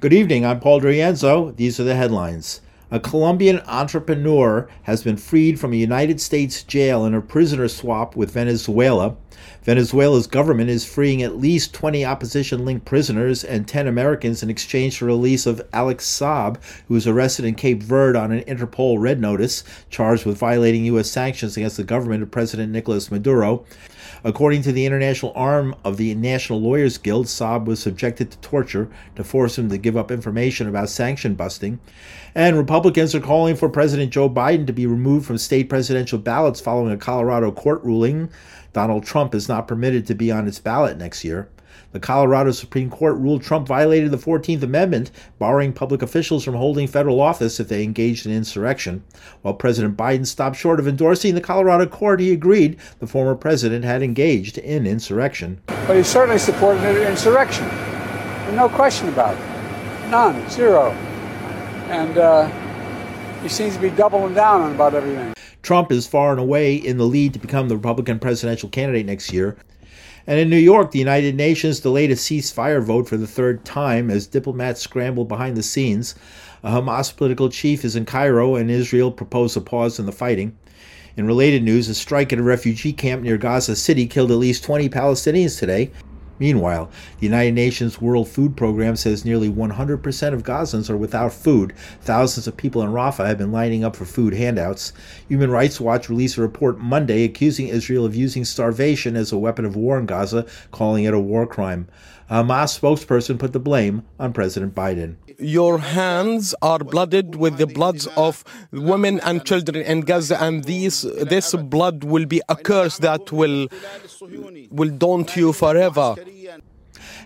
Good evening. I'm Paul DeRienzo. These are the headlines. A Colombian entrepreneur has been freed from a United States jail in a prisoner swap with Venezuela. Venezuela's government is freeing at least 20 opposition linked prisoners and 10 Americans in exchange for the release of Alex Saab, who was arrested in Cape Verde on an Interpol red notice, charged with violating U.S. sanctions against the government of President Nicolas Maduro. According to the international arm of the National Lawyers Guild, Saab was subjected to torture to force him to give up information about sanction busting. And Republicans are calling for President Joe Biden to be removed from state presidential ballots following a Colorado court ruling. Donald Trump is not permitted to be on its ballot next year. The Colorado Supreme Court ruled Trump violated the 14th Amendment, barring public officials from holding federal office if they engaged in insurrection. While President Biden stopped short of endorsing the Colorado court, he agreed the former president had engaged in insurrection. But he certainly supported an insurrection. No question about it. None. Zero. And uh, he seems to be doubling down on about everything. Trump is far and away in the lead to become the Republican presidential candidate next year. And in New York, the United Nations delayed a ceasefire vote for the third time as diplomats scrambled behind the scenes. A Hamas political chief is in Cairo, and Israel proposed a pause in the fighting. In related news, a strike at a refugee camp near Gaza City killed at least 20 Palestinians today. Meanwhile, the United Nations World Food Program says nearly 100% of Gazans are without food. Thousands of people in Rafah have been lining up for food handouts. Human Rights Watch released a report Monday accusing Israel of using starvation as a weapon of war in Gaza, calling it a war crime. A Hamas spokesperson put the blame on President Biden. Your hands are blooded with the bloods of women and children in Gaza, and these, this blood will be a curse that will, will daunt you forever.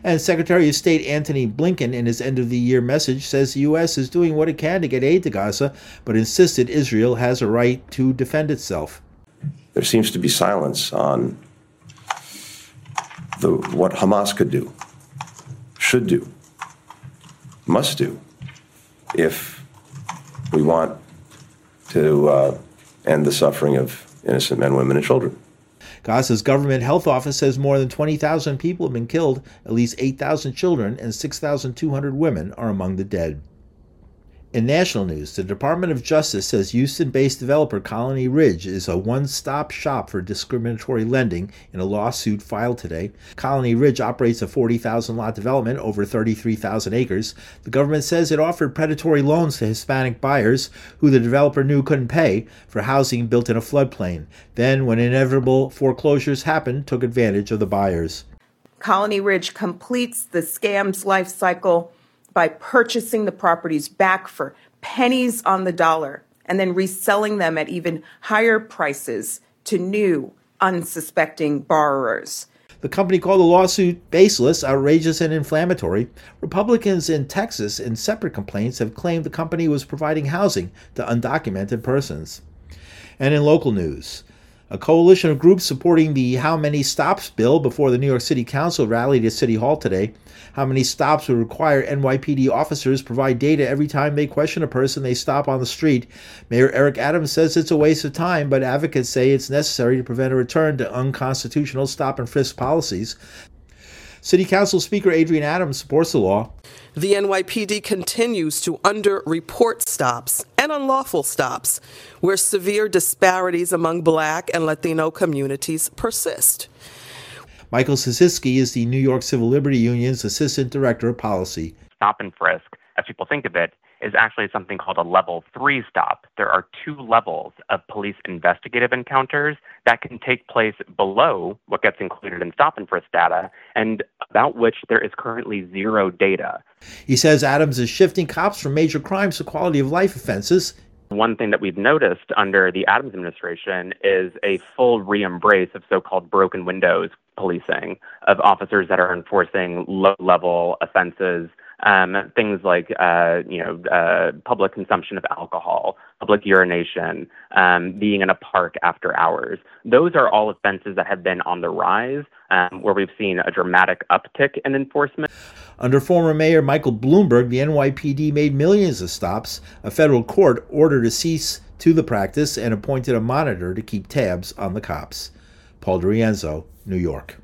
And Secretary of State Antony Blinken, in his end of the year message, says the U.S. is doing what it can to get aid to Gaza, but insisted Israel has a right to defend itself. There seems to be silence on the, what Hamas could do should do, must do, if we want to uh, end the suffering of innocent men, women, and children. Gaza's government health office says more than 20,000 people have been killed, at least 8,000 children and 6,200 women are among the dead. In national news, the Department of Justice says Houston based developer Colony Ridge is a one stop shop for discriminatory lending in a lawsuit filed today. Colony Ridge operates a 40,000 lot development over 33,000 acres. The government says it offered predatory loans to Hispanic buyers who the developer knew couldn't pay for housing built in a floodplain. Then, when inevitable foreclosures happened, took advantage of the buyers. Colony Ridge completes the scam's life cycle by purchasing the properties back for pennies on the dollar and then reselling them at even higher prices to new, unsuspecting borrowers. The company called the lawsuit baseless, outrageous, and inflammatory. Republicans in Texas, in separate complaints, have claimed the company was providing housing to undocumented persons. And in local news, a coalition of groups supporting the How Many Stops bill before the New York City Council rallied at City Hall today. How many stops would require NYPD officers provide data every time they question a person they stop on the street? Mayor Eric Adams says it's a waste of time, but advocates say it's necessary to prevent a return to unconstitutional stop and frisk policies. City Council Speaker Adrienne Adams supports the law. The NYPD continues to underreport stops and unlawful stops where severe disparities among black and Latino communities persist. Michael Sisitzky is the New York Civil Liberty Union's Assistant Director of Policy. Stop and frisk, as people think of it, is actually something called a level three stop. There are two levels of police investigative encounters that can take place below what gets included in stop and frisk data and about which there is currently zero data. He says Adams is shifting cops from major crimes to quality of life offenses. One thing that we've noticed under the Adams administration is a full re embrace of so called broken windows policing, of officers that are enforcing low level offenses um, things like uh, you know uh, public consumption of alcohol, public urination, um, being in a park after hours. Those are all offenses that have been on the rise, um, where we've seen a dramatic uptick in enforcement. Under former Mayor Michael Bloomberg, the NYPD made millions of stops. A federal court ordered a cease to the practice and appointed a monitor to keep tabs on the cops. Paul DeRienzo, New York.